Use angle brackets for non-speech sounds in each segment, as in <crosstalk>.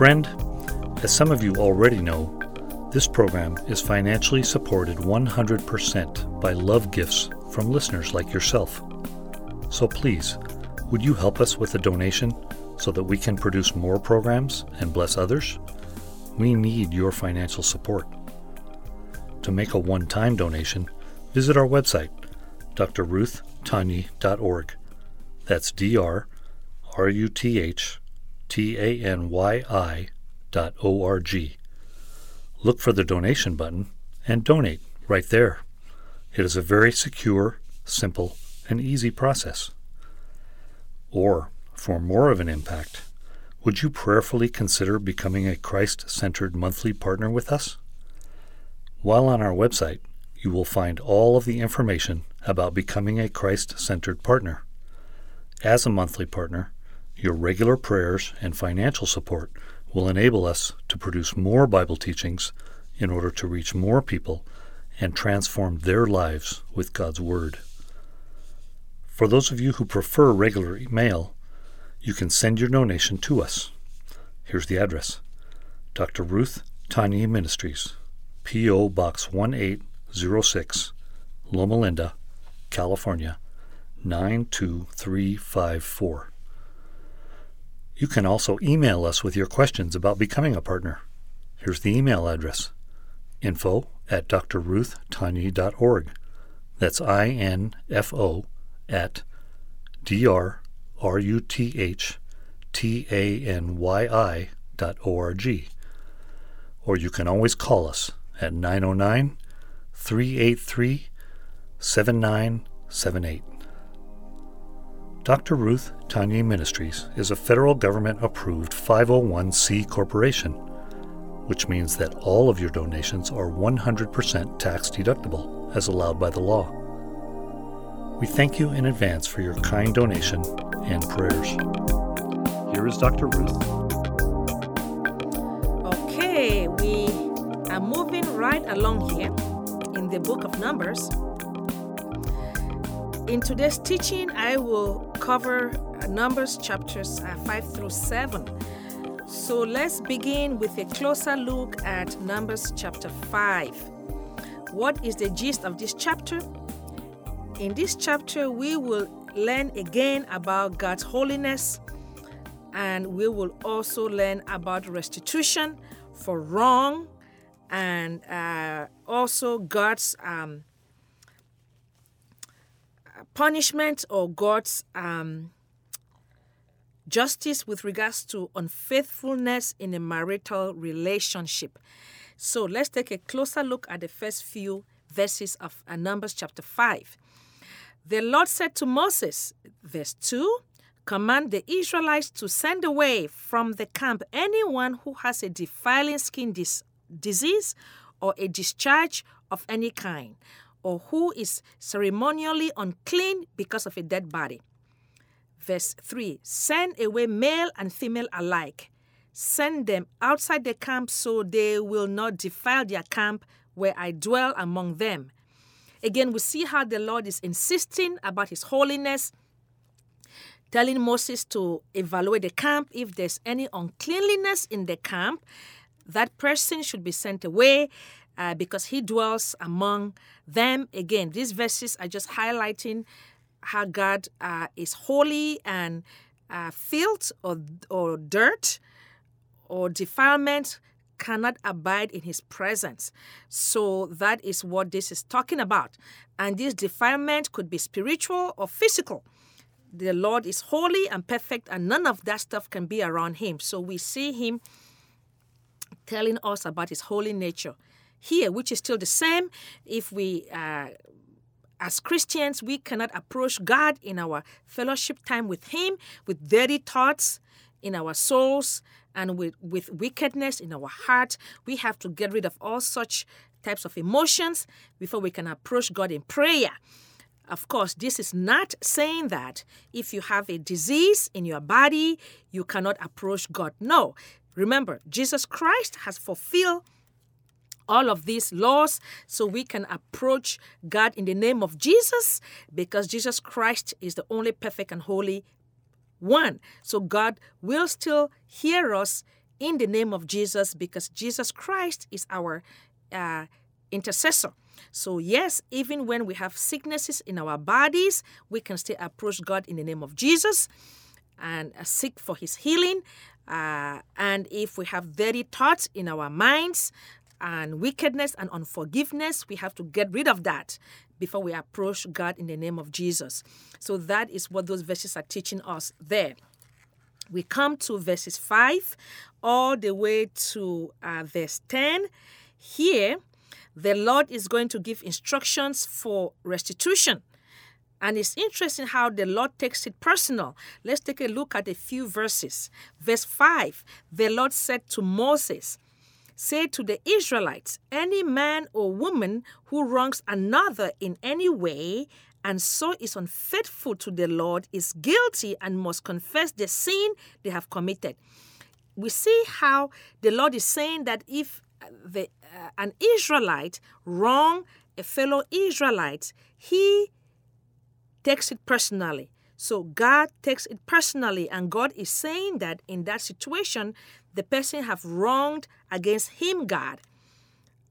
Friend, as some of you already know, this program is financially supported 100% by love gifts from listeners like yourself. So please, would you help us with a donation so that we can produce more programs and bless others? We need your financial support. To make a one time donation, visit our website, drruthtanyi.org. That's D R R U T H T A N Y I dot O R G. Look for the donation button and donate right there. It is a very secure, simple, and easy process. Or, for more of an impact, would you prayerfully consider becoming a Christ centered monthly partner with us? While on our website, you will find all of the information about becoming a Christ centered partner. As a monthly partner, your regular prayers and financial support will enable us to produce more Bible teachings in order to reach more people and transform their lives with God's Word. For those of you who prefer regular mail, you can send your donation to us. Here's the address Dr. Ruth Tanyi Ministries, P.O. Box 1806, Loma Linda, California 92354. You can also email us with your questions about becoming a partner. Here's the email address info at drruthtanyi.org. That's I N F O at D R R U T H T A N Y I dot O R G. Or you can always call us at 909 383 7978. Dr. Ruth Tanyi Ministries is a federal government approved 501c corporation, which means that all of your donations are 100% tax deductible as allowed by the law. We thank you in advance for your kind donation and prayers. Here is Dr. Ruth. Okay, we are moving right along here in the book of Numbers. In today's teaching, I will cover Numbers chapters uh, 5 through 7. So let's begin with a closer look at Numbers chapter 5. What is the gist of this chapter? In this chapter, we will learn again about God's holiness and we will also learn about restitution for wrong and uh, also God's um, punishment or God's um, justice with regards to unfaithfulness in a marital relationship. So let's take a closer look at the first few verses of uh, Numbers chapter 5. The Lord said to Moses, verse 2 Command the Israelites to send away from the camp anyone who has a defiling skin dis- disease or a discharge of any kind, or who is ceremonially unclean because of a dead body. Verse 3 Send away male and female alike. Send them outside the camp so they will not defile their camp where I dwell among them. Again, we see how the Lord is insisting about his holiness, telling Moses to evaluate the camp. If there's any uncleanliness in the camp, that person should be sent away uh, because he dwells among them. Again, these verses are just highlighting how God uh, is holy and uh, filth or, or dirt or defilement cannot abide in his presence. So that is what this is talking about. And this defilement could be spiritual or physical. The Lord is holy and perfect, and none of that stuff can be around him. So we see him telling us about his holy nature here, which is still the same. If we, uh, as Christians, we cannot approach God in our fellowship time with Him with dirty thoughts in our souls and with, with wickedness in our heart. We have to get rid of all such types of emotions before we can approach God in prayer. Of course, this is not saying that if you have a disease in your body, you cannot approach God. No. Remember, Jesus Christ has fulfilled all of these laws so we can approach God in the name of Jesus because Jesus Christ is the only perfect and holy 1. So God will still hear us in the name of Jesus because Jesus Christ is our uh, intercessor. So, yes, even when we have sicknesses in our bodies, we can still approach God in the name of Jesus and uh, seek for his healing. Uh, and if we have dirty thoughts in our minds and wickedness and unforgiveness, we have to get rid of that before we approach God in the name of Jesus. So that is what those verses are teaching us there. We come to verses 5 all the way to uh, verse 10. Here, the Lord is going to give instructions for restitution. And it's interesting how the Lord takes it personal. Let's take a look at a few verses. Verse 5 The Lord said to Moses, Say to the Israelites, any man or woman who wrongs another in any way and so is unfaithful to the Lord is guilty and must confess the sin they have committed. We see how the Lord is saying that if the, uh, an Israelite wrong a fellow Israelite, he takes it personally. So God takes it personally, and God is saying that in that situation, the person have wronged against him, God,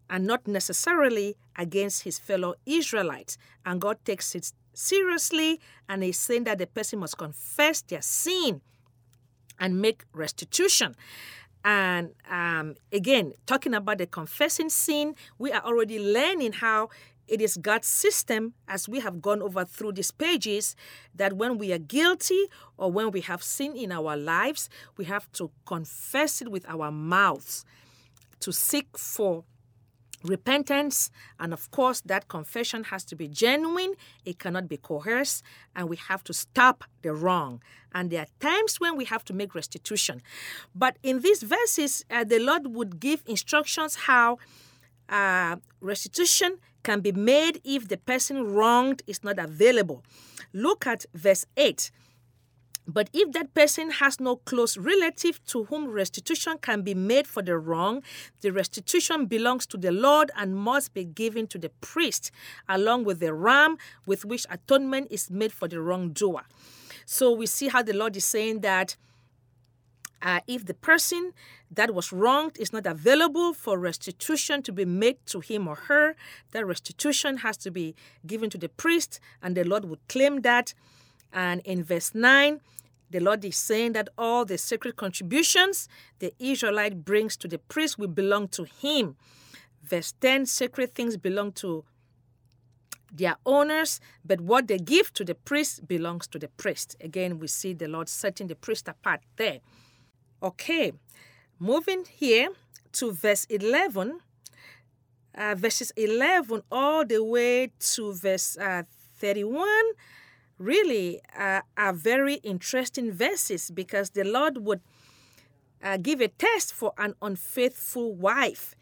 and not necessarily against his fellow Israelites. And God takes it seriously, and is saying that the person must confess their sin and make restitution. And um, again, talking about the confessing sin, we are already learning how it is God's system, as we have gone over through these pages, that when we are guilty or when we have sin in our lives, we have to confess it with our mouths to seek for repentance. And of course, that confession has to be genuine, it cannot be coerced, and we have to stop the wrong. And there are times when we have to make restitution. But in these verses, uh, the Lord would give instructions how uh, restitution can be made if the person wronged is not available. Look at verse 8. But if that person has no close relative to whom restitution can be made for the wrong, the restitution belongs to the Lord and must be given to the priest, along with the ram with which atonement is made for the wrongdoer. So we see how the Lord is saying that uh, if the person that was wronged is not available for restitution to be made to him or her, that restitution has to be given to the priest, and the Lord would claim that. And in verse 9, the Lord is saying that all the sacred contributions the Israelite brings to the priest will belong to him. Verse 10 sacred things belong to their owners, but what they give to the priest belongs to the priest. Again, we see the Lord setting the priest apart there. Okay, moving here to verse 11, uh, verses 11 all the way to verse uh, 31 really uh, are very interesting verses because the Lord would uh, give a test for an unfaithful wife.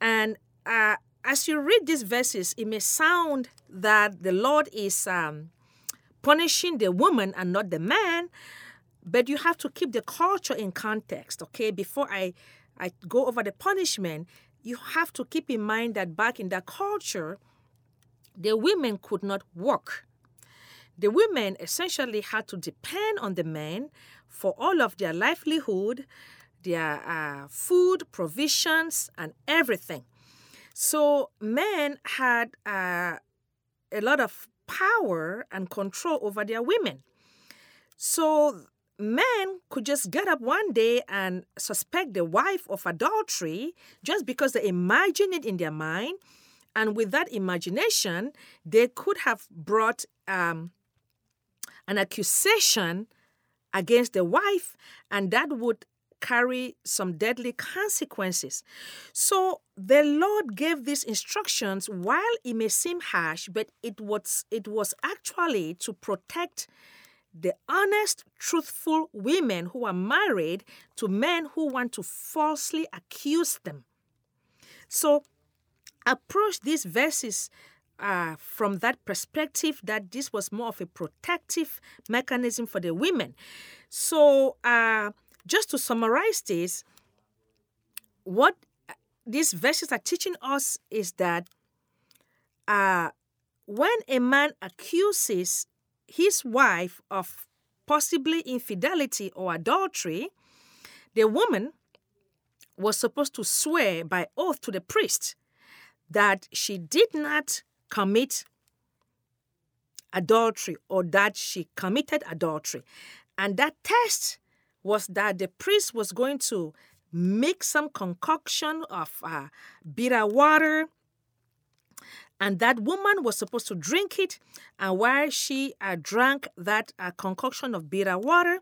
And uh, as you read these verses, it may sound that the Lord is um, punishing the woman and not the man, but you have to keep the culture in context, okay? Before I, I go over the punishment, you have to keep in mind that back in that culture, the women could not work. The women essentially had to depend on the men for all of their livelihood, their uh, food, provisions, and everything. So men had uh, a lot of power and control over their women. So men could just get up one day and suspect the wife of adultery just because they imagine it in their mind. And with that imagination, they could have brought um, an accusation against the wife, and that would carry some deadly consequences. So the Lord gave these instructions while it may seem harsh, but it was it was actually to protect the honest, truthful women who are married to men who want to falsely accuse them. So, approach these verses uh, from that perspective that this was more of a protective mechanism for the women. So, uh, just to summarize this, what these verses are teaching us is that uh, when a man accuses his wife of possibly infidelity or adultery, the woman was supposed to swear by oath to the priest that she did not commit adultery or that she committed adultery. And that test was that the priest was going to make some concoction of uh, bitter water and that woman was supposed to drink it. And while she uh, drank that uh, concoction of bitter water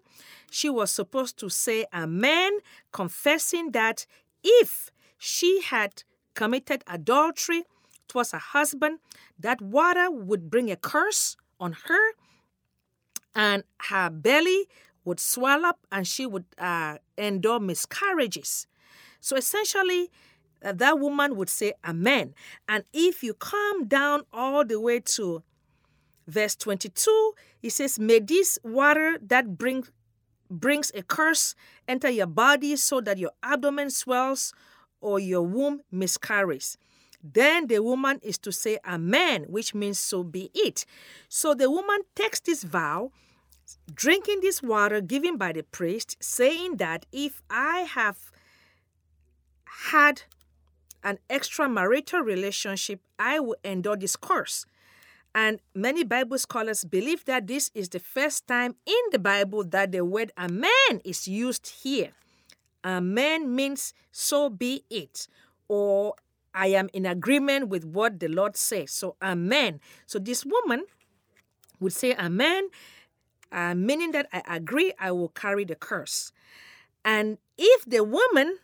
she was supposed to say amen confessing that if she had committed adultery towards her husband that water would bring a curse on her and her belly would swell up and she would uh, endure miscarriages. So essentially Uh, that woman would say amen. And if you come down all the way to verse 22, he says, May this water that bring, brings a curse enter your body so that your abdomen swells or your womb miscarries. Then the woman is to say amen, which means so be it. So the woman takes this vow, drinking this water given by the priest, saying that if I have had an extramarital relationship, I will endure this curse. And many Bible scholars believe that this is the first time in the Bible that the word amen is used here. Amen means so be it, or I am in agreement with what the Lord says. So, amen. So, this woman would say amen, uh, meaning that I agree I will carry the curse. And if the woman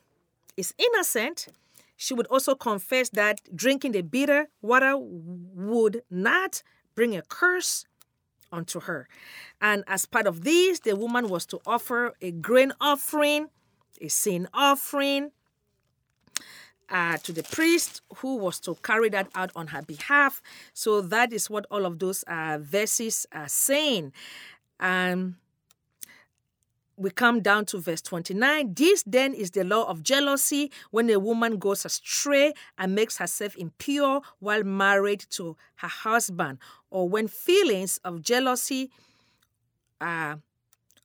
is innocent, she would also confess that drinking the bitter water would not bring a curse onto her. And as part of this, the woman was to offer a grain offering, a sin offering uh, to the priest who was to carry that out on her behalf. So that is what all of those uh, verses are saying. Um, we come down to verse 29. This then is the law of jealousy when a woman goes astray and makes herself impure while married to her husband, or when feelings of jealousy uh,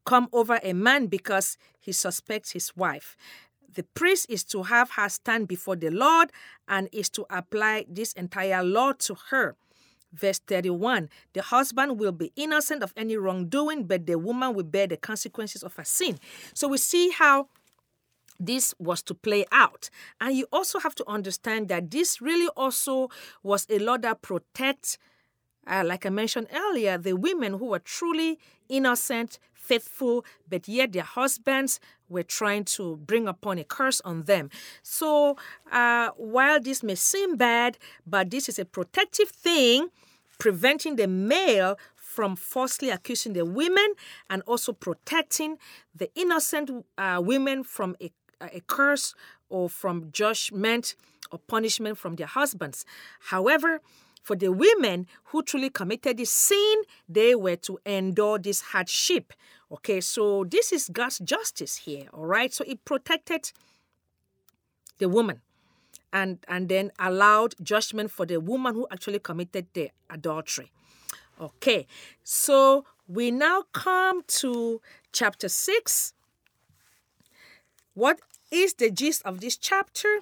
come over a man because he suspects his wife. The priest is to have her stand before the Lord and is to apply this entire law to her. Verse 31 The husband will be innocent of any wrongdoing, but the woman will bear the consequences of her sin. So we see how this was to play out. And you also have to understand that this really also was a law that protects, uh, like I mentioned earlier, the women who were truly innocent, faithful, but yet their husbands were trying to bring upon a curse on them. So uh, while this may seem bad, but this is a protective thing, preventing the male from falsely accusing the women and also protecting the innocent uh, women from a, a curse or from judgment or punishment from their husbands. However, for the women who truly committed this sin, they were to endure this hardship. Okay, so this is God's justice here, all right? So it protected the woman and, and then allowed judgment for the woman who actually committed the adultery. Okay, so we now come to chapter 6. What is the gist of this chapter?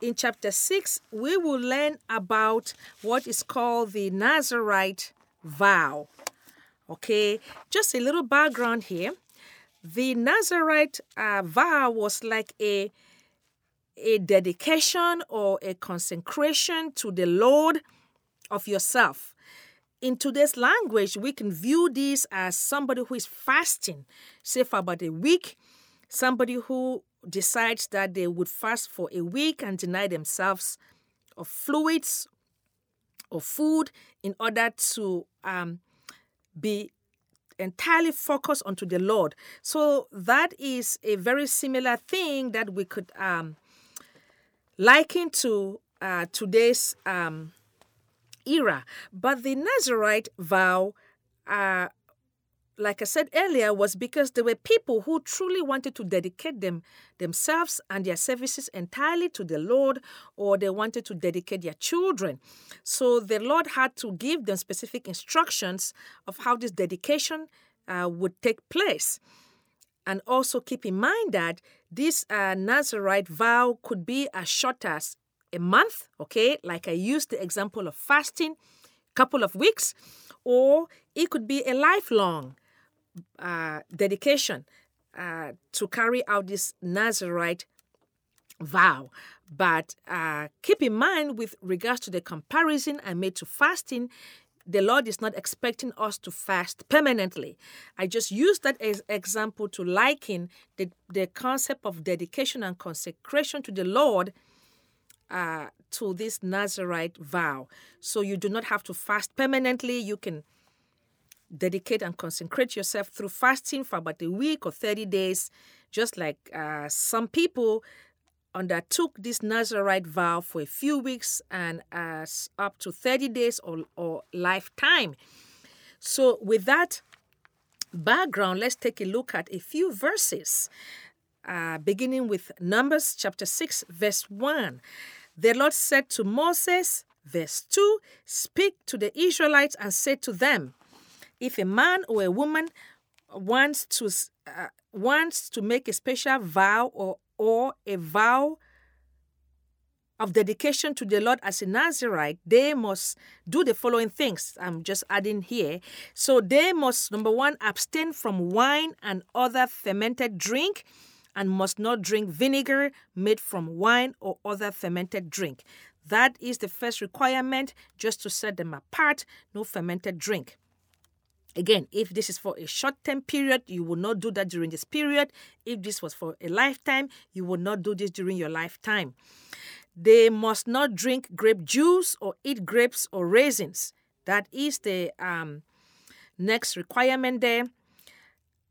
in chapter 6, we will learn about what is called the Nazarite vow. Okay, just a little background here. The Nazarite uh, vow was like a, a dedication or a consecration to the Lord of yourself. In today's language, we can view this as somebody who is fasting, say for about a week, somebody who decides that they would fast for a week and deny themselves of fluids or food in order to um, be entirely focused onto the Lord. So that is a very similar thing that we could um, liken to uh, today's um, era. But the Nazarite vow uh, like I said earlier, was because there were people who truly wanted to dedicate them themselves and their services entirely to the Lord, or they wanted to dedicate their children. So the Lord had to give them specific instructions of how this dedication uh, would take place. And also keep in mind that this uh, Nazarite vow could be as short as a month, okay? Like I used the example of fasting, couple of weeks, or it could be a lifelong uh, dedication uh, to carry out this Nazarite vow. But uh, keep in mind, with regards to the comparison I made to fasting, the Lord is not expecting us to fast permanently. I just use that as example to liken the, the concept of dedication and consecration to the Lord uh, to this Nazarite vow. So you do not have to fast permanently. You can dedicate and consecrate yourself through fasting for about a week or 30 days, just like uh, some people undertook this Nazarite vow for a few weeks and as up to 30 days or, or lifetime. So, with that background, let's take a look at a few verses, uh, beginning with Numbers chapter 6, verse 1. The Lord said to Moses, verse 2 Speak to the Israelites and say to them, If a man or a woman wants to uh, wants to make a special vow or or a vow of dedication to the Lord as a Nazarite, they must do the following things. I'm just adding here. So they must, number one, abstain from wine and other fermented drink and must not drink vinegar made from wine or other fermented drink. That is the first requirement just to set them apart no fermented drink. Again, if this is for a short term period, you will not do that during this period. If this was for a lifetime, you will not do this during your lifetime. They must not drink grape juice or eat grapes or raisins. That is the um, next requirement there.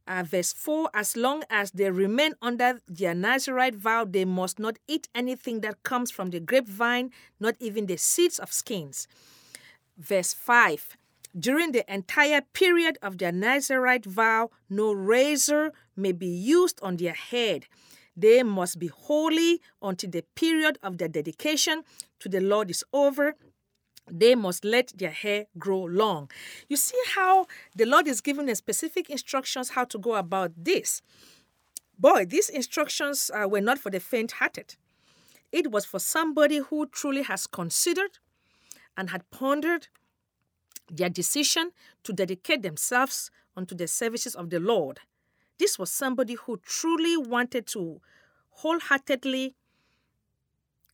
Uh, verse 4 As long as they remain under their Nazarite vow, they must not eat anything that comes from the grapevine, not even the seeds of skins. Verse 5 during the entire period of their Nazarite vow, no razor may be used on their head. They must be holy until the period of their dedication to the Lord is over. They must let their hair grow long. You see how the Lord is giving specific instructions how to go about this. Boy, these instructions uh, were not for the faint hearted. It was for somebody who truly has considered and had pondered their decision to dedicate themselves unto the services of the Lord. This was somebody who truly wanted to wholeheartedly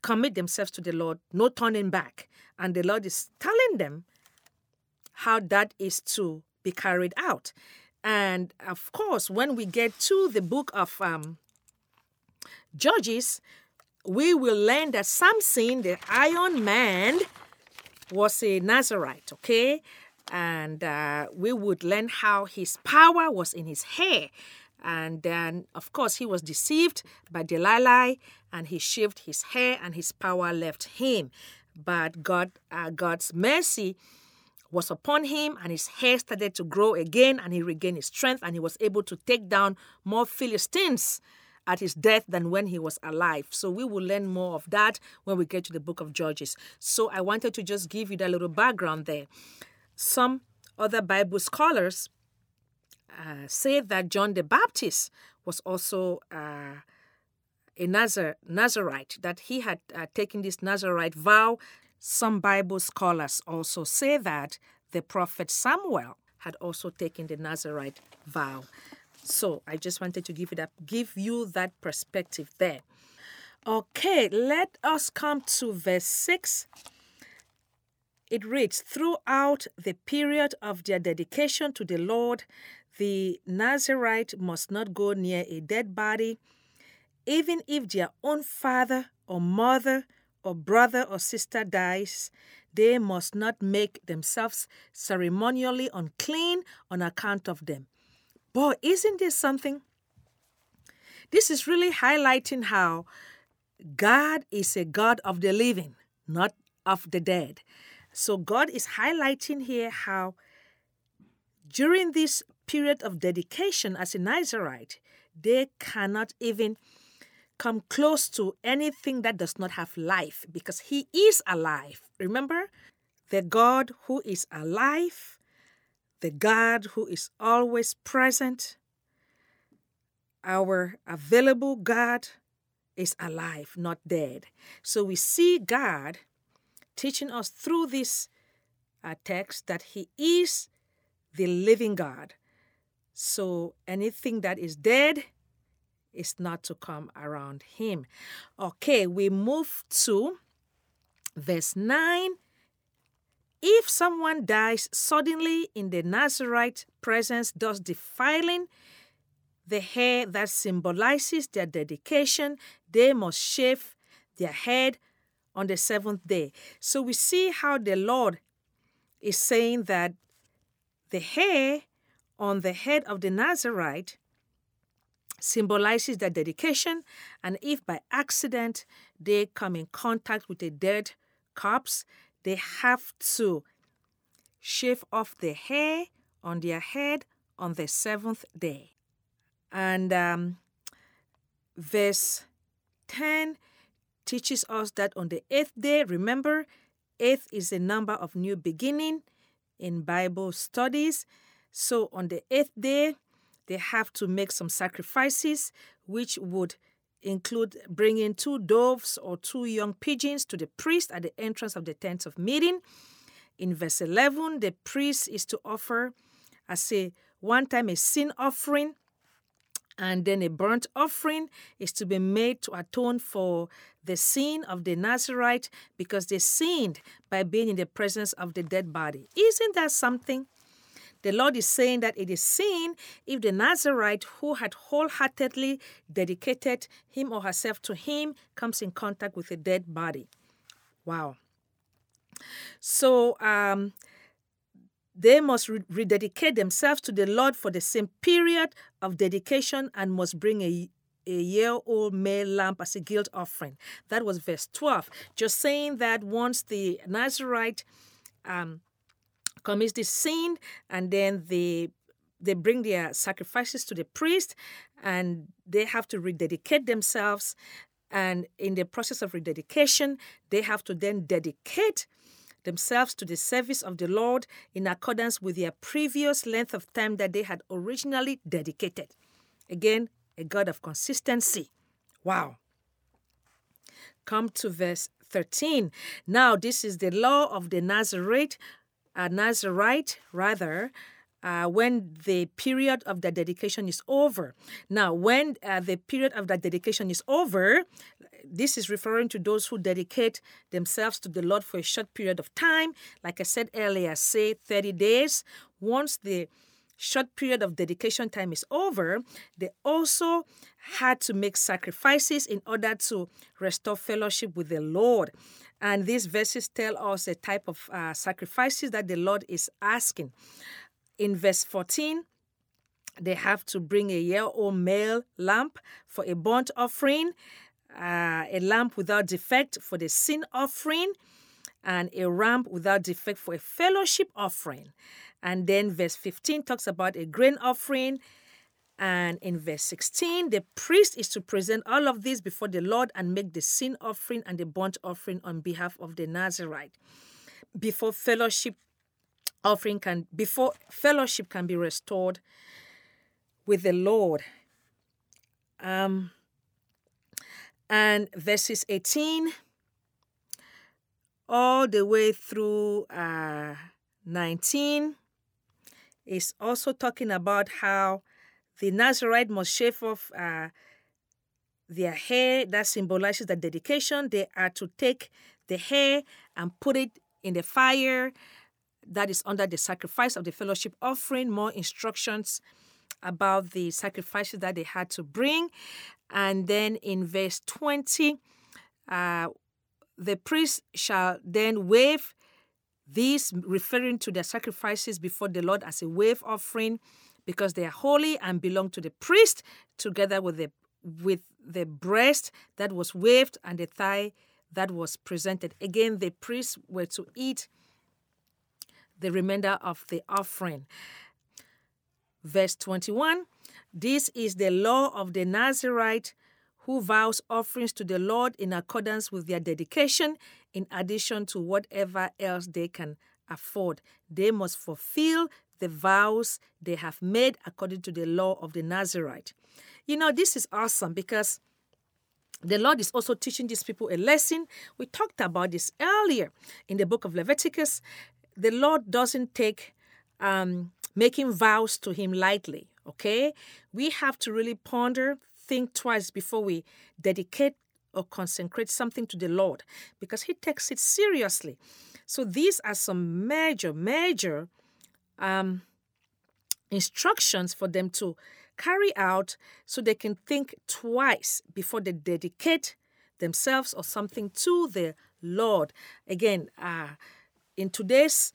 commit themselves to the Lord, no turning back. And the Lord is telling them how that is to be carried out. And of course, when we get to the book of um, Judges, we will learn that Samson, the Iron Man, was a Nazarite, okay? And uh, we would learn how his power was in his hair. And then, of course, he was deceived by Delilah and he shaved his hair and his power left him. But God, uh, God's mercy was upon him and his hair started to grow again and he regained his strength and he was able to take down more Philistines at his death than when he was alive. So we will learn more of that when we get to the book of Judges. So I wanted to just give you that little background there. Some other Bible scholars uh, say that John the Baptist was also uh, a Nazar- Nazarite, that he had uh, taken this Nazarite vow. Some Bible scholars also say that the prophet Samuel had also taken the Nazarite vow. So I just wanted to give it up, give you that perspective there. Okay, let us come to verse 6. It reads Throughout the period of their dedication to the Lord, the Nazarite must not go near a dead body, even if their own father or mother or brother or sister dies. They must not make themselves ceremonially unclean on account of them. Boy, isn't this something? This is really highlighting how God is a God of the living, not of the dead. So God is highlighting here how during this period of dedication as a Nazarite, they cannot even come close to anything that does not have life because He is alive. Remember, the God who is alive the God who is always present, our available God is alive, not dead. So we see God teaching us through this uh, text that He is the living God. So anything that is dead is not to come around Him. Okay, we move to verse 9. If someone dies suddenly in the Nazarite presence, thus defiling the hair that symbolizes their dedication, they must shave their head on the seventh day. So we see how the Lord is saying that the hair on the head of the Nazarite symbolizes their dedication, and if by accident they come in contact with a dead corpse, they have to shave off the hair on their head on the seventh day. And um, verse 10 teaches us that on the eighth day, remember, eighth is a number of new beginning in Bible studies. So on the eighth day, they have to make some sacrifices, which would include bringing two doves or two young pigeons to the priest at the entrance of the tent of meeting. In verse 11, the priest is to offer, I say, one time a sin offering and then a burnt offering is to be made to atone for the sin of the Nazarite because they sinned by being in the presence of the dead body. Isn't that something? The Lord is saying that it is sin if the Nazarite who had wholeheartedly dedicated him or herself to him comes in contact with a dead body. Wow. So, um, they must re- rededicate themselves to the Lord for the same period of dedication and must bring a, a year old male lamb as a guilt offering. That was verse 12. Just saying that once the Nazarite um, commits the sin and then they they bring their sacrifices to the priest and they have to rededicate themselves and in the process of rededication they have to then dedicate themselves to the service of the Lord in accordance with their previous length of time that they had originally dedicated. Again, a God of consistency. Wow. Come to verse 13. Now, this is the law of the Nazarite, a Nazarite, rather, uh, when the period of the dedication is over. Now, when uh, the period of the dedication is over, this is referring to those who dedicate themselves to the Lord for a short period of time. Like I said earlier, say 30 days. Once the short period of dedication time is over, they also had to make sacrifices in order to restore fellowship with the Lord. And these verses tell us the type of uh, sacrifices that the Lord is asking. In verse 14, they have to bring a year old male lamb for a burnt offering, uh, a lamb without defect for the sin offering, and a ram without defect for a fellowship offering. And then verse 15 talks about a grain offering. And in verse 16, the priest is to present all of this before the Lord and make the sin offering and the burnt offering on behalf of the Nazarite. Before fellowship offering can before fellowship can be restored with the Lord. Um, and verses 18 all the way through uh, 19 is also talking about how the Nazarite must shave off uh, their hair. That symbolizes the dedication. They are to take the hair and put it in the fire that is under the sacrifice of the fellowship offering, more instructions about the sacrifices that they had to bring. And then in verse 20, uh, the priest shall then wave these, referring to their sacrifices before the Lord as a wave offering, because they are holy and belong to the priest, together with the with the breast that was waved and the thigh that was presented. Again, the priests were to eat the remainder of the offering. Verse 21 This is the law of the Nazarite who vows offerings to the Lord in accordance with their dedication, in addition to whatever else they can afford. They must fulfill the vows they have made according to the law of the Nazarite. You know, this is awesome because the Lord is also teaching these people a lesson. We talked about this earlier in the book of Leviticus. The Lord doesn't take um, making vows to Him lightly, okay? We have to really ponder, think twice before we dedicate or consecrate something to the Lord because He takes it seriously. So these are some major, major um, instructions for them to carry out so they can think twice before they dedicate themselves or something to the Lord. Again, uh, in today's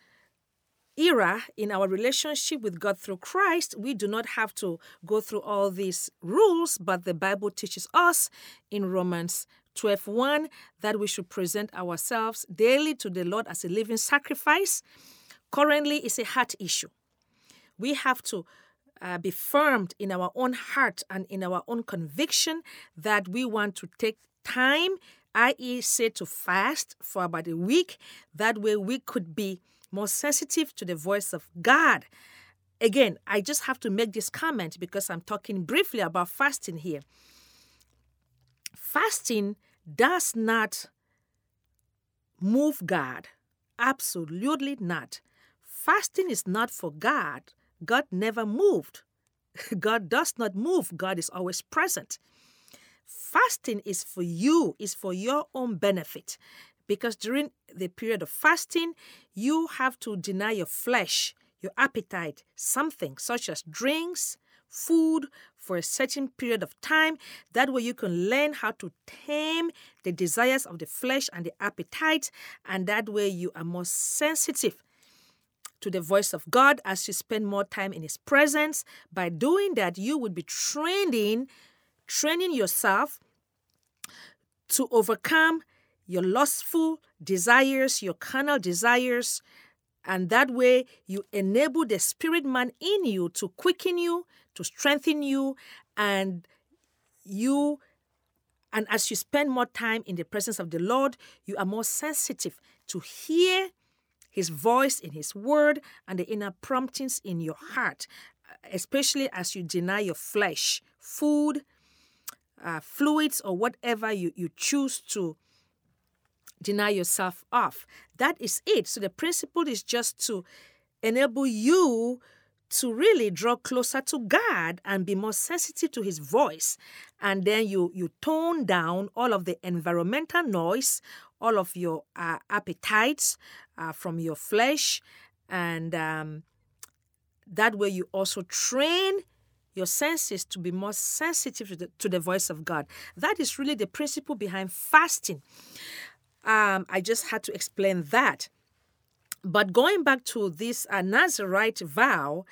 era, in our relationship with God through Christ, we do not have to go through all these rules, but the Bible teaches us in Romans 12:1 that we should present ourselves daily to the Lord as a living sacrifice. Currently, it's a heart issue. We have to uh, be firmed in our own heart and in our own conviction that we want to take time, i.e., say to fast for about a week. That way, we could be more sensitive to the voice of God. Again, I just have to make this comment because I'm talking briefly about fasting here. Fasting does not move God. Absolutely not. Fasting is not for God. God never moved. <laughs> God does not move. God is always present. Fasting is for you, is for your own benefit. Because during the period of fasting, you have to deny your flesh, your appetite, something such as drinks, food for a certain period of time. That way, you can learn how to tame the desires of the flesh and the appetite, and that way, you are more sensitive to the voice of God as you spend more time in His presence. By doing that, you would be training, training yourself to overcome your lustful desires, your carnal desires, and that way you enable the spirit man in you to quicken you, to strengthen you, and you and as you spend more time in the presence of the Lord, you are more sensitive to hear his voice in his word and the inner promptings in your heart, especially as you deny your flesh, food, uh, fluids, or whatever you, you choose to deny yourself of. That is it. So the principle is just to enable you to really draw closer to God and be more sensitive to his voice. And then you you tone down all of the environmental noise, all of your uh, appetites uh, from your flesh, and um, that way you also train your senses to be more sensitive to the, to the voice of God. That is really the principle behind fasting. Um, I just had to explain that. But going back to this uh, Nazarite vow,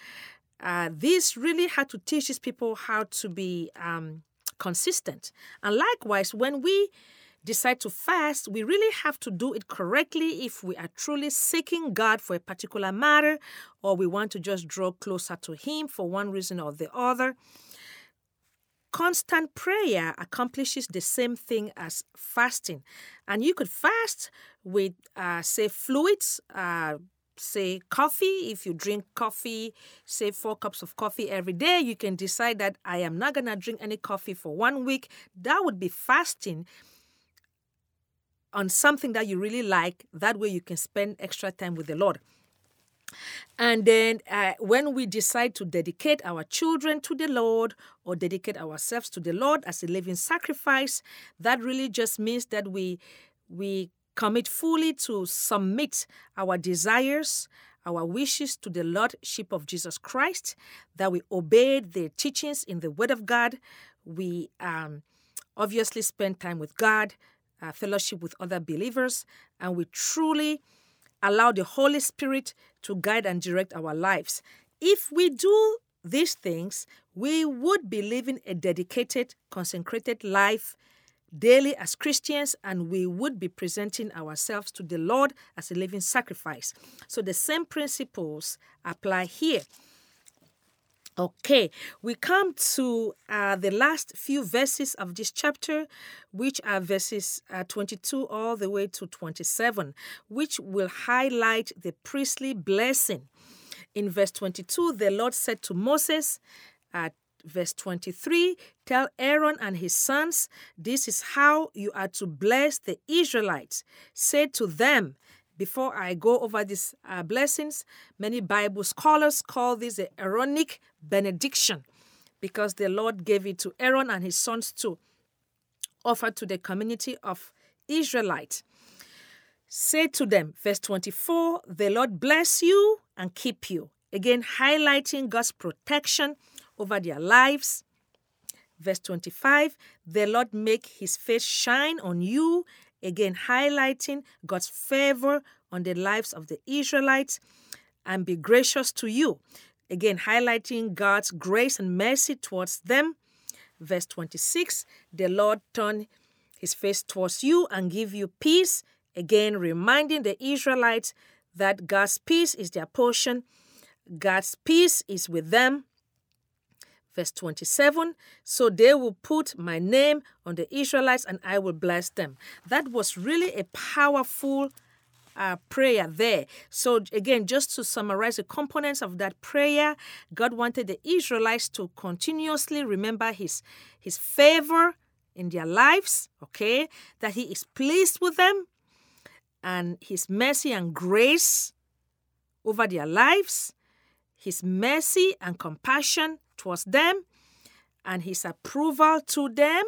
uh, this really had to teach these people how to be um, consistent. And likewise, when we decide to fast, we really have to do it correctly if we are truly seeking God for a particular matter or we want to just draw closer to Him for one reason or the other. Constant prayer accomplishes the same thing as fasting. And you could fast with, uh, say, fluids, uh, say coffee if you drink coffee say four cups of coffee every day you can decide that i am not going to drink any coffee for one week that would be fasting on something that you really like. That way you can spend extra time with the Lord. And then uh, when we decide to dedicate our children to the Lord or dedicate ourselves to the Lord as a living sacrifice, that really just means that we we commit fully to submit our desires, our wishes to the Lordship of Jesus Christ, that we obey the teachings in the Word of God. We um, obviously spend time with God, uh, fellowship with other believers, and we truly allow the Holy Spirit to guide and direct our lives. If we do these things, we would be living a dedicated, consecrated life daily as Christians, and we would be presenting ourselves to the Lord as a living sacrifice. So the same principles apply here. Okay, we come to uh, the last few verses of this chapter, which are verses uh, 22 all the way to 27, which will highlight the priestly blessing. In verse 22, the Lord said to Moses, at verse 23, tell Aaron and his sons, this is how you are to bless the Israelites. Say to them, before I go over these uh, blessings, many Bible scholars call this the Aaronic benediction because the Lord gave it to Aaron and his sons to offer to the community of Israelites. Say to them, verse 24, the Lord bless you and keep you. Again, highlighting God's protection over their lives. Verse 25, the Lord make his face shine on you. Again, highlighting God's favor on the lives of the Israelites and be gracious to you. Again, highlighting God's grace and mercy towards them. Verse 26, the Lord turn his face towards you and give you peace. Again, reminding the Israelites that God's peace is their portion, God's peace is with them. Verse 27 So they will put my name on the Israelites and I will bless them. That was really a powerful uh, prayer there. So, again, just to summarize the components of that prayer, God wanted the Israelites to continuously remember His, his favor in their lives, okay, that He is pleased with them, and His mercy and grace over their lives, His mercy and compassion towards them, and His approval to them,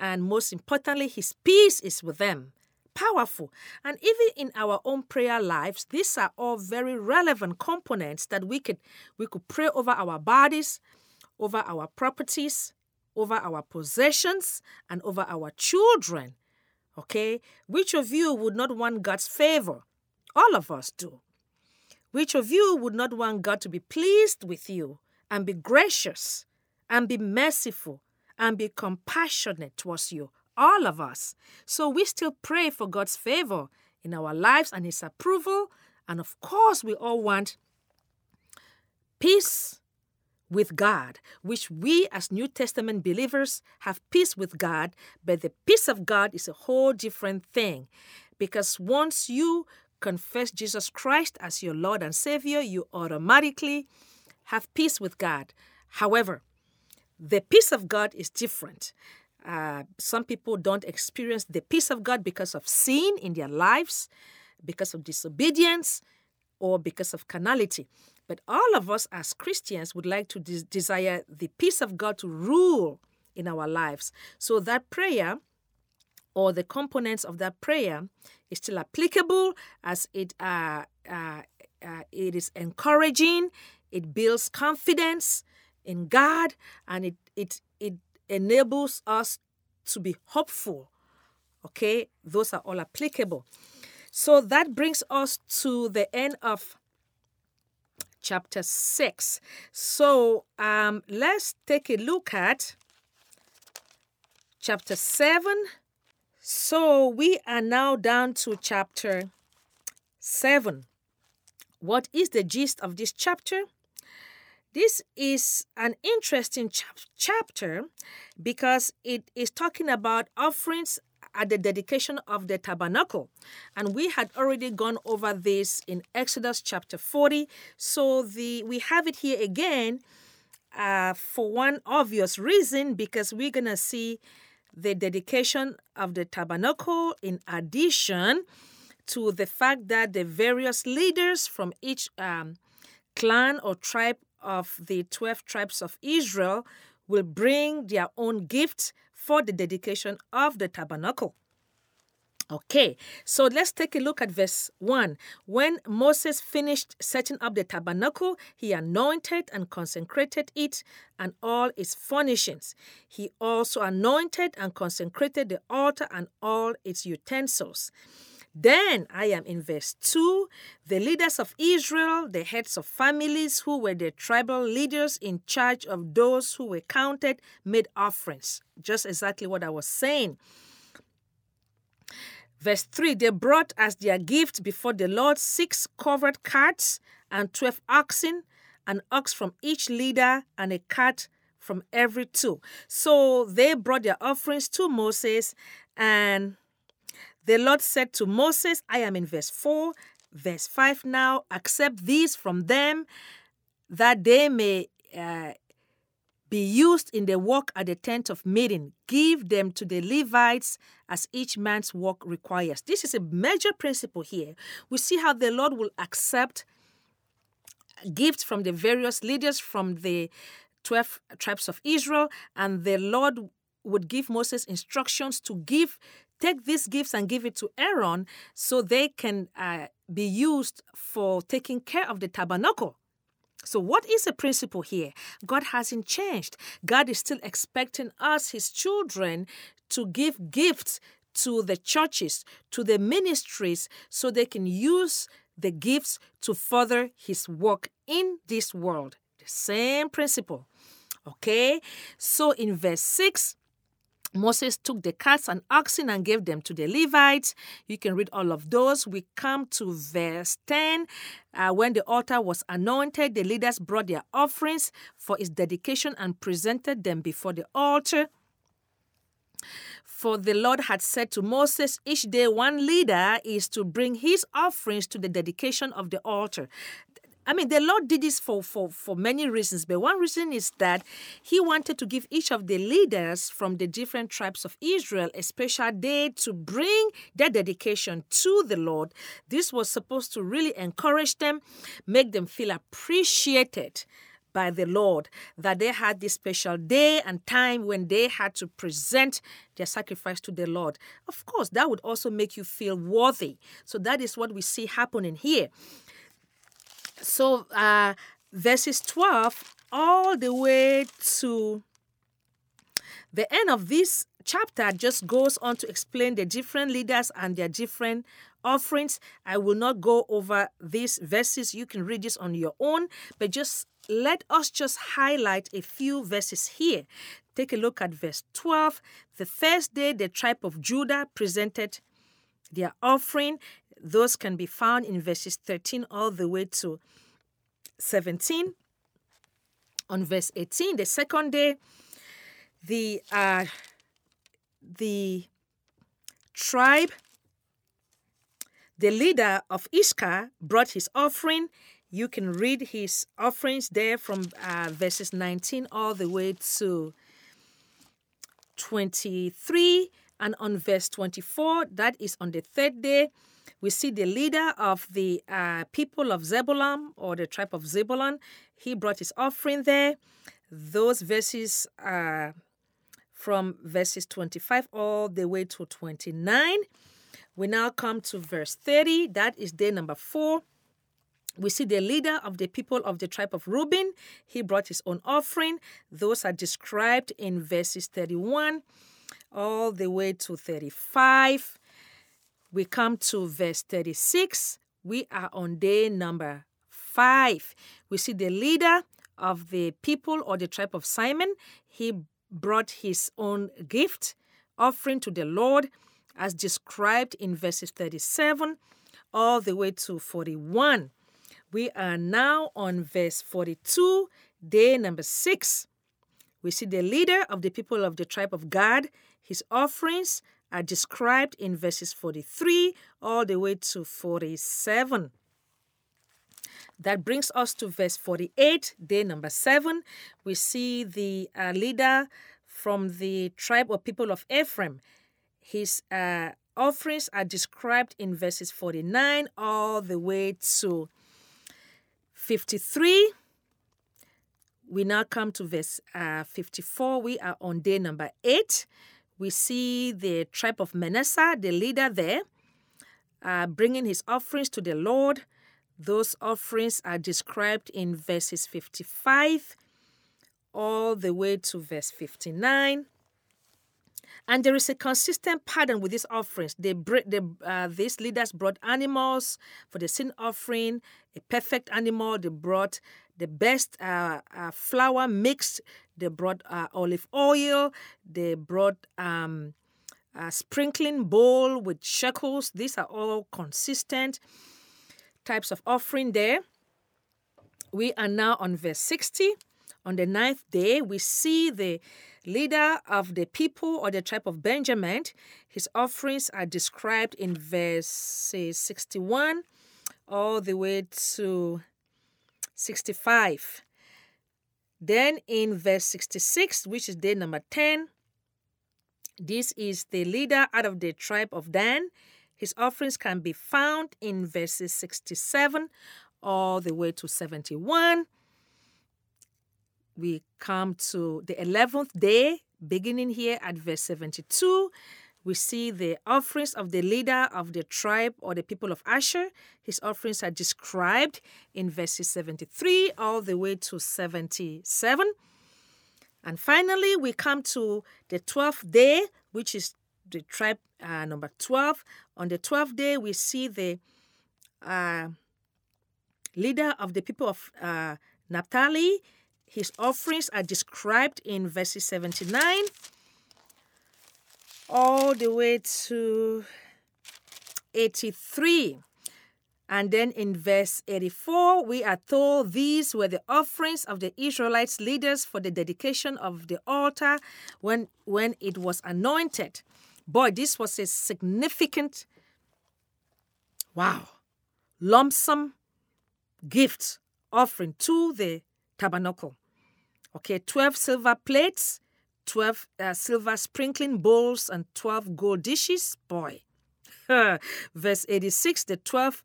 and most importantly, His peace is with them. Powerful. And even in our own prayer lives, these are all very relevant components that we could we could pray over our bodies, over our properties, over our possessions, and over our children. Okay? Which of you would not want God's favor? All of us do. Which of you would not want God to be pleased with you and be gracious and be merciful and be compassionate towards you? All of us. So we still pray for God's favor in our lives and His approval. And of course, we all want peace with God, which we as New Testament believers have peace with God, but the peace of God is a whole different thing. Because once you confess Jesus Christ as your Lord and Savior, you automatically have peace with God. However, the peace of God is different. Uh, some people don't experience the peace of God because of sin in their lives, because of disobedience, or because of carnality. But all of us as Christians would like to des- desire the peace of God to rule in our lives. So that prayer or the components of that prayer is still applicable as it uh, uh, uh, it is encouraging, it builds confidence in God, and it it it enables us to be hopeful. Okay, those are all applicable. So that brings us to the end of chapter 6. So um, let's take a look at chapter 7. So we are now down to chapter 7. What is the gist of this chapter? This is an interesting chap- chapter because it is talking about offerings at the dedication of the tabernacle. And we had already gone over this in Exodus chapter 40. So the we have it here again uh, for one obvious reason because we're going to see the dedication of the tabernacle in addition to the fact that the various leaders from each um, clan or tribe of the 12 tribes of Israel will bring their own gifts for the dedication of the tabernacle. Okay, so let's take a look at verse 1. When Moses finished setting up the tabernacle, he anointed and consecrated it and all its furnishings. He also anointed and consecrated the altar and all its utensils. Then I am in verse 2. The leaders of Israel, the heads of families who were the tribal leaders in charge of those who were counted, made offerings. Just exactly what I was saying. Verse 3 They brought as their gift before the Lord six covered carts and twelve oxen, an ox from each leader, and a cart from every two. So they brought their offerings to Moses, and the Lord said to Moses, I am in verse 4, Verse 5 now accept these from them that they may uh, be used in the work at the tent of meeting. Give them to the Levites as each man's work requires. This is a major principle here. We see how the Lord will accept gifts from the various leaders from the 12 tribes of Israel, and the Lord would give Moses instructions to give take these gifts and give it to Aaron so they can uh, be used for taking care of the tabernacle. So, what is the principle here? God hasn't changed. God is still expecting us, His children, to give gifts to the churches, to the ministries, so they can use the gifts to further His work in this world. The same principle. Okay? So, in verse 6, Moses took the cats and oxen and gave them to the Levites. You can read all of those. We come to verse 10. Uh, when the altar was anointed, the leaders brought their offerings for its dedication and presented them before the altar. For the Lord had said to Moses, Each day one leader is to bring his offerings to the dedication of the altar. I mean, the Lord did this for, for, for many reasons, but one reason is that He wanted to give each of the leaders from the different tribes of Israel a special day to bring their dedication to the Lord. This was supposed to really encourage them, make them feel appreciated by the Lord that they had this special day and time when they had to present their sacrifice to the Lord. Of course, that would also make you feel worthy. So that is what we see happening here. So, uh, verses 12 all the way to the end of this chapter just goes on to explain the different leaders and their different offerings. I will not go over these verses. You can read this on your own, but just let us just highlight a few verses here. Take a look at verse 12. The first day, the tribe of Judah presented their offering. Those can be found in verses 13 all the way to 17. On verse 18, the second day, the uh, the tribe, the leader of Issachar brought his offering. You can read his offerings there from uh, verses 19 all the way to 23. And on verse 24, that is on the third day, we see the leader of the uh, people of Zebulun or the tribe of Zebulun. He brought his offering there. Those verses are from verses 25 all the way to 29. We now come to verse 30. That is day number four. We see the leader of the people of the tribe of Reuben. He brought his own offering. Those are described in verses 31 all the way to 35. We come to verse 36. We are on day number five. We see the leader of the people or the tribe of Simon. He brought his own gift, offering to the Lord, as described in verses 37 all the way to 41. We are now on verse 42, day number six. We see the leader of the people of the tribe of Gad, his offerings are described in verses 43 all the way to 47. That brings us to verse 48, day number seven. We see the uh, leader from the tribe or people of Ephraim. His uh, offerings are described in verses 49 all the way to 53. We now come to verse uh, 54. We are on day number eight we see the tribe of Manasseh, the leader there, uh, bringing his offerings to the Lord. Those offerings are described in verses 55 all the way to verse 59. And there is a consistent pattern with these offerings. They, they, uh, these leaders brought animals for the sin offering, a perfect animal. They brought the best uh, uh, flour mixed. They brought uh, olive oil. They brought um, a sprinkling bowl with shekels. These are all consistent types of offering there. We are now on verse 60. On the ninth day, we see the leader of the people or the tribe of Benjamin. His offerings are described in verse 61 all the way to 65. Then in verse 66, which is day number 10, this is the leader out of the tribe of Dan. His offerings can be found in verses 67 all the way to 71. We come to the 11th day, beginning here at verse 72 we see the offerings of the leader of the tribe or the people of Asher. His offerings are described in verses 73 all the way to 77. And finally, we come to the 12th day, which is the tribe uh, number 12. On the 12th day, we see the uh, leader of the people of uh, Naphtali. His offerings are described in verses 79 all the way to 83. And then in verse 84, we are told these were the offerings of the Israelites' leaders for the dedication of the altar when, when it was anointed. Boy, this was a significant, wow, lump sum gift offering to the tabernacle. Okay, 12 silver plates, 12 uh, silver sprinkling bowls and 12 gold dishes. Boy. Verse 86 the 12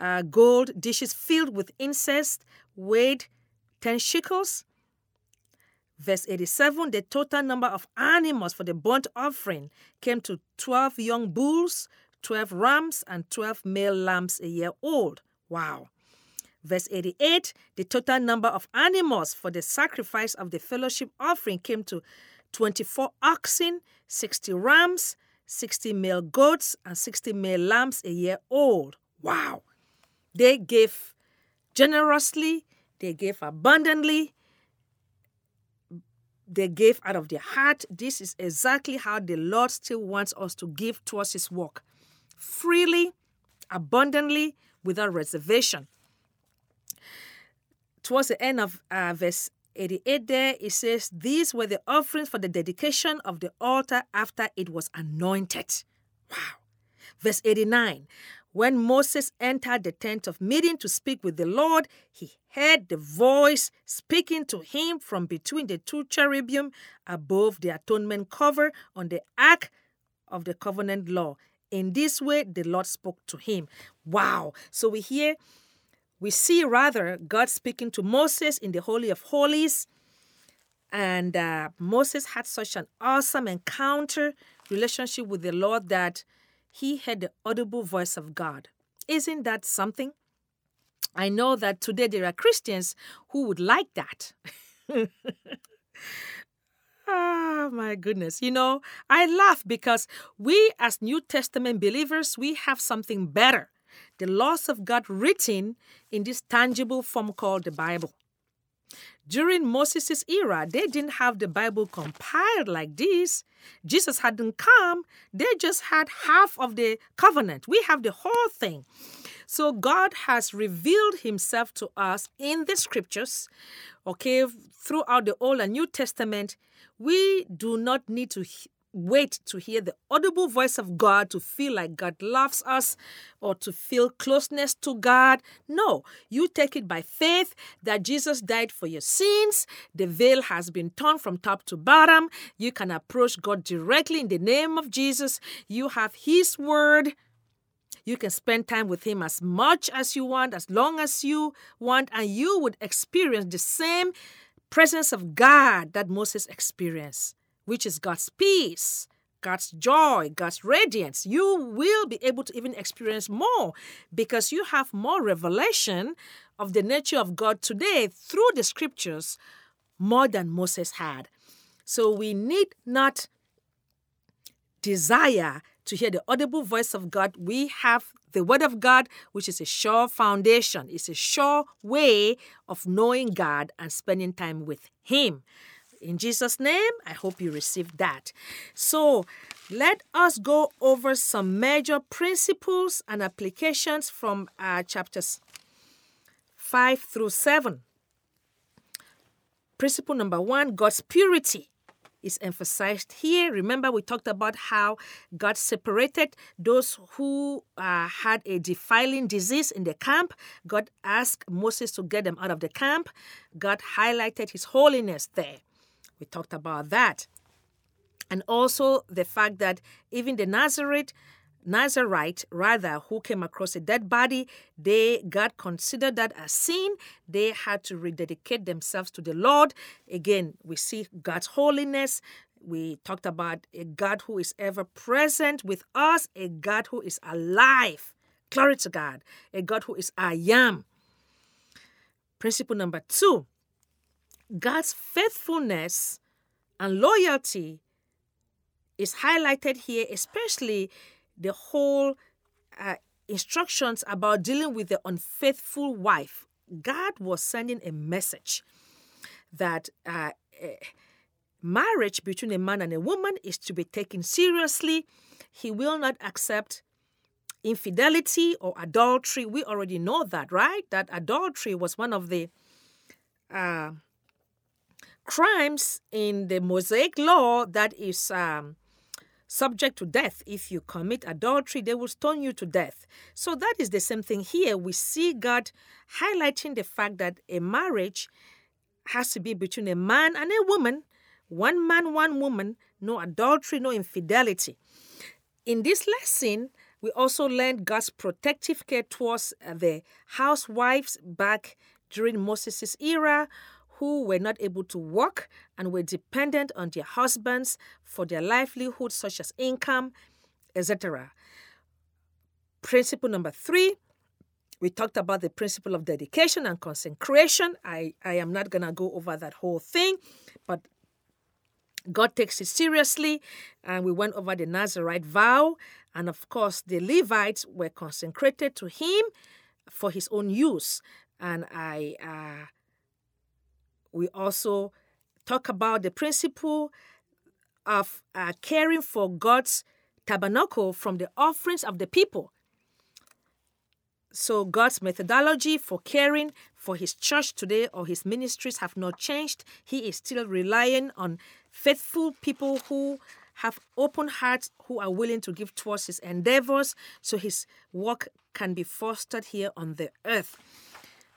uh, gold dishes filled with incense weighed 10 shekels. Verse 87 the total number of animals for the burnt offering came to 12 young bulls, 12 rams, and 12 male lambs a year old. Wow. Verse 88 the total number of animals for the sacrifice of the fellowship offering came to 24 oxen, 60 rams, 60 male goats, and 60 male lambs a year old. Wow. They gave generously, they gave abundantly, they gave out of their heart. This is exactly how the Lord still wants us to give towards His work freely, abundantly, without reservation. Towards the end of uh, verse 88 there, it says, These were the offerings for the dedication of the altar after it was anointed. Wow. Verse 89 When Moses entered the tent of meeting to speak with the Lord, he heard the voice speaking to him from between the two cherubim above the atonement cover on the ark of the covenant law. In this way, the Lord spoke to him. Wow. So we hear we see rather God speaking to Moses in the Holy of Holies. And uh, Moses had such an awesome encounter, relationship with the Lord that he had the audible voice of God. Isn't that something? I know that today there are Christians who would like that. oh <laughs> my goodness. You know, I laugh because we as New Testament believers, we have something better the laws of God written in this tangible form called the Bible. During Moses' era, they didn't have the Bible compiled like this. Jesus hadn't come, they just had half of the covenant. We have the whole thing. So God has revealed himself to us in the scriptures, okay, throughout the Old and New Testament. We do not need to wait to hear the audible voice of God to feel like God loves us or to feel closeness to God. No, you take it by faith that Jesus died for your sins. The veil has been torn from top to bottom. You can approach God directly in the name of Jesus. You have His word. You can spend time with Him as much as you want, as long as you want, and you would experience the same presence of God that Moses experienced which is God's peace, God's joy, God's radiance, you will be able to even experience more because you have more revelation of the nature of God today through the scriptures more than Moses had. So we need not desire to hear the audible voice of God. We have the Word of God, which is a sure foundation, it's a sure way of knowing God and spending time with Him. In Jesus' name, I hope you received that. So, let us go over some major principles and applications from uh, chapters 5 through 7. Principle number one God's purity. is emphasized here. Remember, we talked about how God separated those who uh, had a defiling disease in the camp. God asked Moses to get them out of the camp. God highlighted his holiness there. We talked about that. And also the fact that even the Nazarite Nazarite, rather, who came across a dead body, they God considered that a sin. They had to rededicate themselves to the Lord. Again, we see God's holiness. We talked about a God who is ever present with us, a God who is alive. Glory to God. A God who is I am. Principle number two God's faithfulness and loyalty is highlighted here, especially the whole uh, instructions about dealing with the unfaithful wife. God was sending a message that uh, marriage between a man and a woman is to be taken seriously. He will not accept infidelity or adultery. We already know that, right? That adultery was one of the uh, crimes in the Mosaic law that is um, subject to death. If you commit adultery, they will stone you to death. So that is the same thing here. We see God highlighting the fact that a marriage has to be between a man and a woman, one man, one woman, no adultery, no infidelity. In this lesson, we also learned God's protective care towards the housewives back during Moses' era who were not able to work and were dependent on their husbands for their livelihood, such as income, etc. Principle number three, we talked about the principle of dedication and consecration. I, I am not going to go over that whole thing, but God takes it seriously. And we went over the Nazarite vow. And of course, the Levites were consecrated to him for his own use. And I uh, we also talk about the principle of uh, caring for God's tabernacle from the offerings of the people. So God's methodology for caring for his church today or his ministries have not changed. He is still relying on faithful people who have open hearts who are willing to give towards his endeavors so his work can be fostered here on the earth.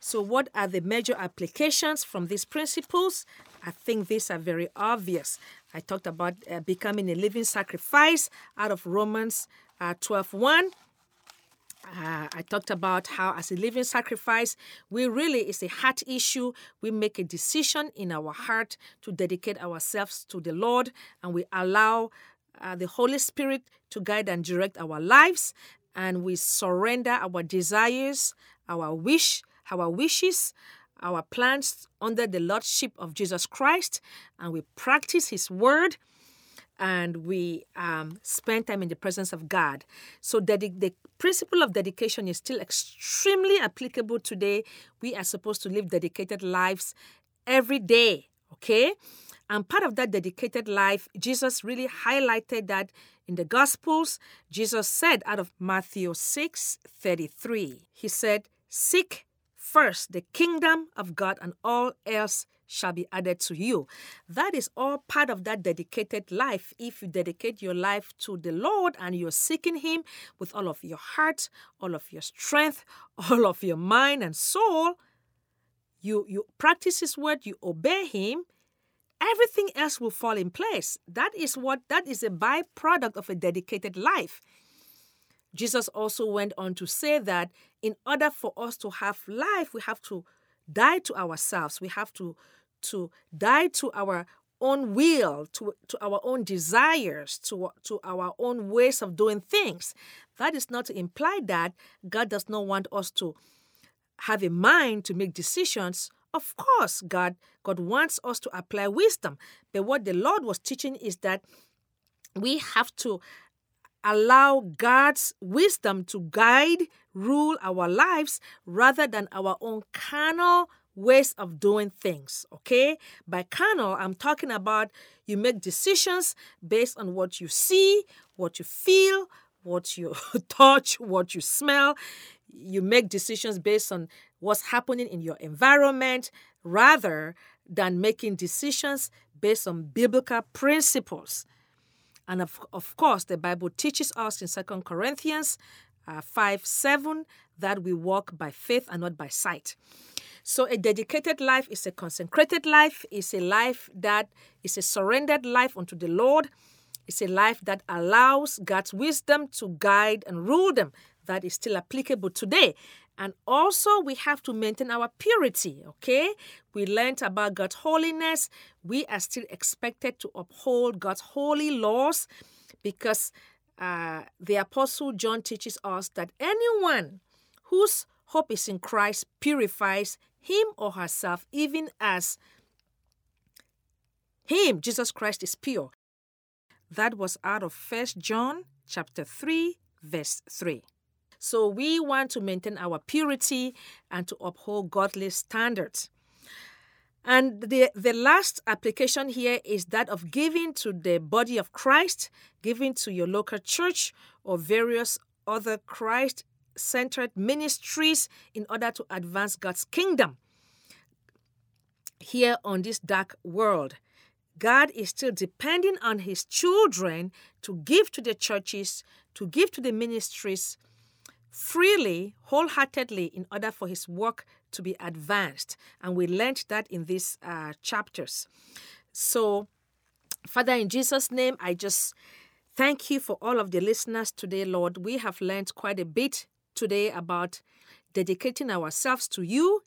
So, what are the major applications from these principles? I think these are very obvious. I talked about uh, becoming a living sacrifice out of Romans uh, 12 1. Uh, I talked about how, as a living sacrifice, we really, it's a heart issue. We make a decision in our heart to dedicate ourselves to the Lord, and we allow uh, the Holy Spirit to guide and direct our lives, and we surrender our desires, our wish, our wishes, our plans under the Lordship of Jesus Christ, and we practice His Word and we um, spend time in the presence of God. So dedi- the principle of dedication is still extremely applicable today. We are supposed to live dedicated lives every day, okay? And part of that dedicated life, Jesus really highlighted that in the Gospels. Jesus said out of Matthew 6 33, He said, Seek first the kingdom of God, and all else shall be added to you. That is all part of that dedicated life. If you dedicate your life to the Lord and you're seeking Him with all of your heart, all of your strength, <laughs> all of your mind and soul, you, you practice His word, you obey Him, everything else will fall in place. That is what that is a byproduct of a dedicated life. Jesus also went on to say that in order for us to have life, we have to die to ourselves. We have to, to die to our own will, to, to our own desires, to, to our own ways of doing things. That is not to imply that God does not want us to have a mind to make decisions. Of course, God, God wants us to apply wisdom. But what the Lord was teaching is that we have to allow God's wisdom to guide, rule our lives rather than our own carnal ways of doing things. Okay? By carnal, I'm talking about you make decisions based on what you see, what you feel, what you <laughs> touch, what you smell. You make decisions based on what's happening in your environment rather than making decisions based on biblical principles. And of, of course, the Bible teaches us in 2 Corinthians uh, 5 7 that we walk by faith and not by sight. So, a dedicated life is a consecrated life, is a life that is a surrendered life unto the Lord. It's a life that allows God's wisdom to guide and rule them. That is still applicable today. And also, we have to maintain our purity, okay? We learned about God's holiness. We are still expected to uphold God's holy laws because uh, the Apostle John teaches us that anyone whose hope is in Christ purifies him or herself, even as him, Jesus Christ, is pure. That was out of First John chapter 3, verse 3. So we want to maintain our purity and to uphold godly standards. And the, the last application here is that of giving to the body of Christ, giving to your local church or various other Christ centered ministries in order to advance God's kingdom here on this dark world. God is still depending on his children to give to the churches, to give to the ministries, freely, wholeheartedly, in order for his work to be advanced. And we learned that in these uh, chapters. So, Father, in Jesus' name, I just thank you for all of the listeners today, Lord. We have learned quite a bit today about dedicating ourselves to you,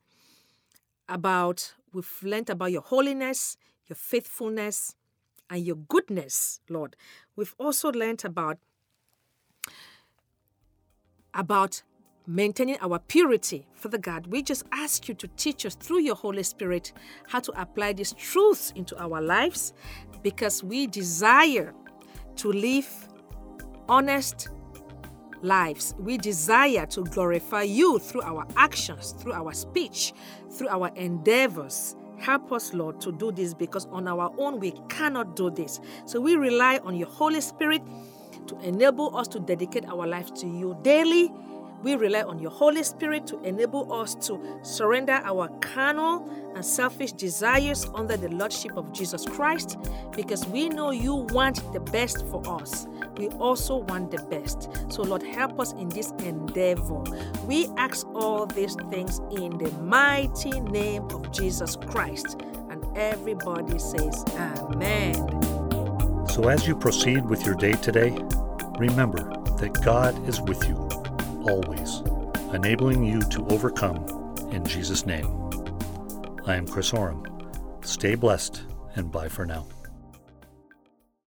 about we've learned about your holiness, your faithfulness, and your goodness, Lord. We've also learned about about maintaining our purity. Father God, we just ask you to teach us through your Holy Spirit how to apply these truths into our lives because we desire to live honest lives. We desire to glorify you through our actions, through our speech, through our endeavors. Help us, Lord, to do this because on our own we cannot do this. So we rely on your Holy Spirit to enable us to dedicate our lives to you daily. We rely on your Holy Spirit to enable us to surrender our carnal and selfish desires under the Lordship of Jesus Christ because we know you want the best for us. We also want the best. So, Lord, help us in this endeavor. We ask all these things in the mighty name of Jesus Christ. And everybody says, Amen. So, as you proceed with your day today, remember that God is with you always, enabling you to overcome in Jesus' name. I am Chris Oram. Stay blessed and bye for now.